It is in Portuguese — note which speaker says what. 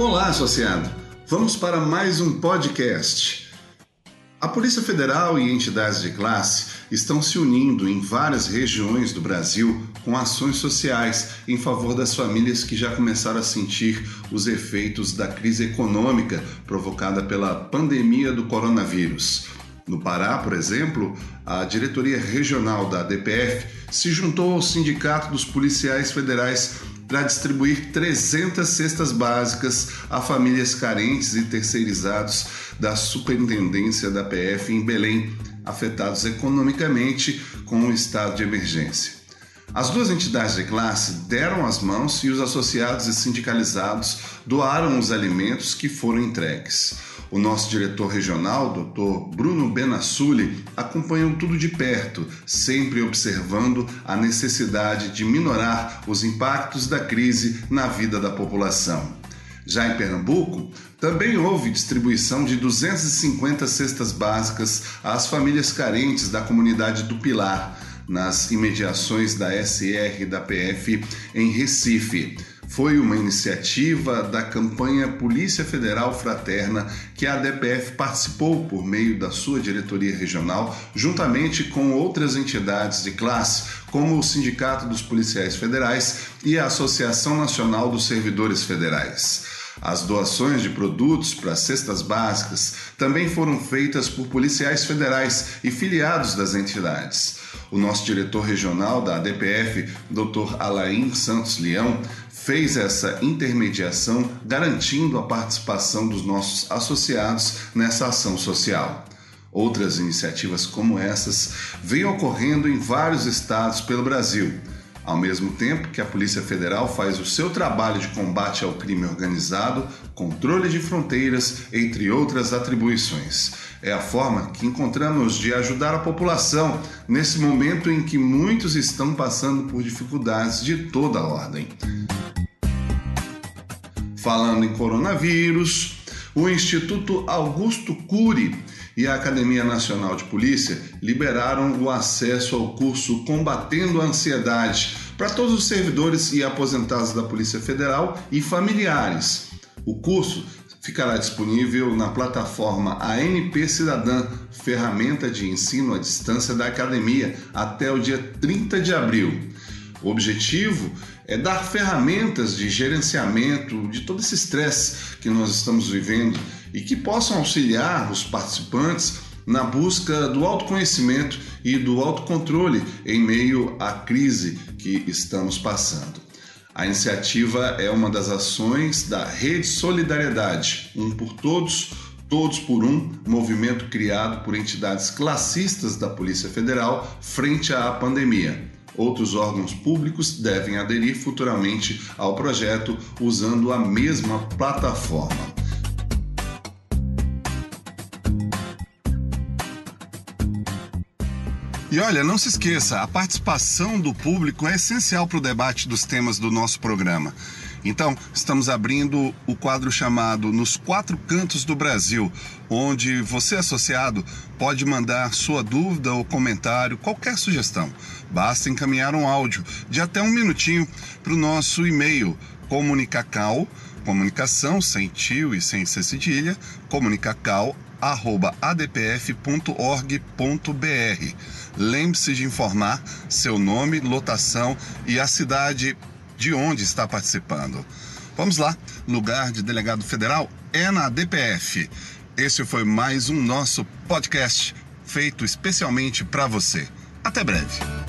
Speaker 1: Olá, associado. Vamos para mais um podcast. A Polícia Federal e entidades de classe estão se unindo em várias regiões do Brasil com ações sociais em favor das famílias que já começaram a sentir os efeitos da crise econômica provocada pela pandemia do coronavírus. No Pará, por exemplo, a diretoria regional da DPF se juntou ao Sindicato dos Policiais Federais para distribuir 300 cestas básicas a famílias carentes e terceirizados da Superintendência da PF em Belém, afetados economicamente com o estado de emergência. As duas entidades de classe deram as mãos e os associados e sindicalizados doaram os alimentos que foram entregues. O nosso diretor regional, Dr. Bruno Benassuli, acompanhou tudo de perto, sempre observando a necessidade de minorar os impactos da crise na vida da população. Já em Pernambuco, também houve distribuição de 250 cestas básicas às famílias carentes da comunidade do Pilar, nas imediações da SR da PF em Recife foi uma iniciativa da campanha Polícia Federal Fraterna que a DPF participou por meio da sua diretoria regional, juntamente com outras entidades de classe, como o Sindicato dos Policiais Federais e a Associação Nacional dos Servidores Federais. As doações de produtos para cestas básicas também foram feitas por policiais federais e filiados das entidades. O nosso diretor regional da ADPF, Dr. Alain Santos Leão, fez essa intermediação, garantindo a participação dos nossos associados nessa ação social. Outras iniciativas como essas vêm ocorrendo em vários estados pelo Brasil. Ao mesmo tempo que a Polícia Federal faz o seu trabalho de combate ao crime organizado, controle de fronteiras, entre outras atribuições. É a forma que encontramos de ajudar a população nesse momento em que muitos estão passando por dificuldades de toda ordem. Falando em coronavírus, o Instituto Augusto Cury e a Academia Nacional de Polícia liberaram o acesso ao curso Combatendo a Ansiedade para todos os servidores e aposentados da Polícia Federal e familiares. O curso ficará disponível na plataforma ANP Cidadã, ferramenta de ensino à distância da academia, até o dia 30 de abril. O objetivo é dar ferramentas de gerenciamento de todo esse estresse que nós estamos vivendo e que possam auxiliar os participantes na busca do autoconhecimento e do autocontrole em meio à crise que estamos passando. A iniciativa é uma das ações da Rede Solidariedade, um por todos, todos por um, movimento criado por entidades classistas da Polícia Federal frente à pandemia. Outros órgãos públicos devem aderir futuramente ao projeto usando a mesma plataforma. E olha, não se esqueça, a participação do público é essencial para o debate dos temas do nosso programa. Então, estamos abrindo o quadro chamado Nos Quatro Cantos do Brasil, onde você, associado, pode mandar sua dúvida ou comentário, qualquer sugestão. Basta encaminhar um áudio de até um minutinho para o nosso e-mail comunicacal, comunicação sem tio e sem cedilha, comunicacal adpf.org.br. Lembre-se de informar seu nome, lotação e a cidade de onde está participando. Vamos lá, lugar de delegado federal é na DPF. Esse foi mais um nosso podcast feito especialmente para você. Até breve.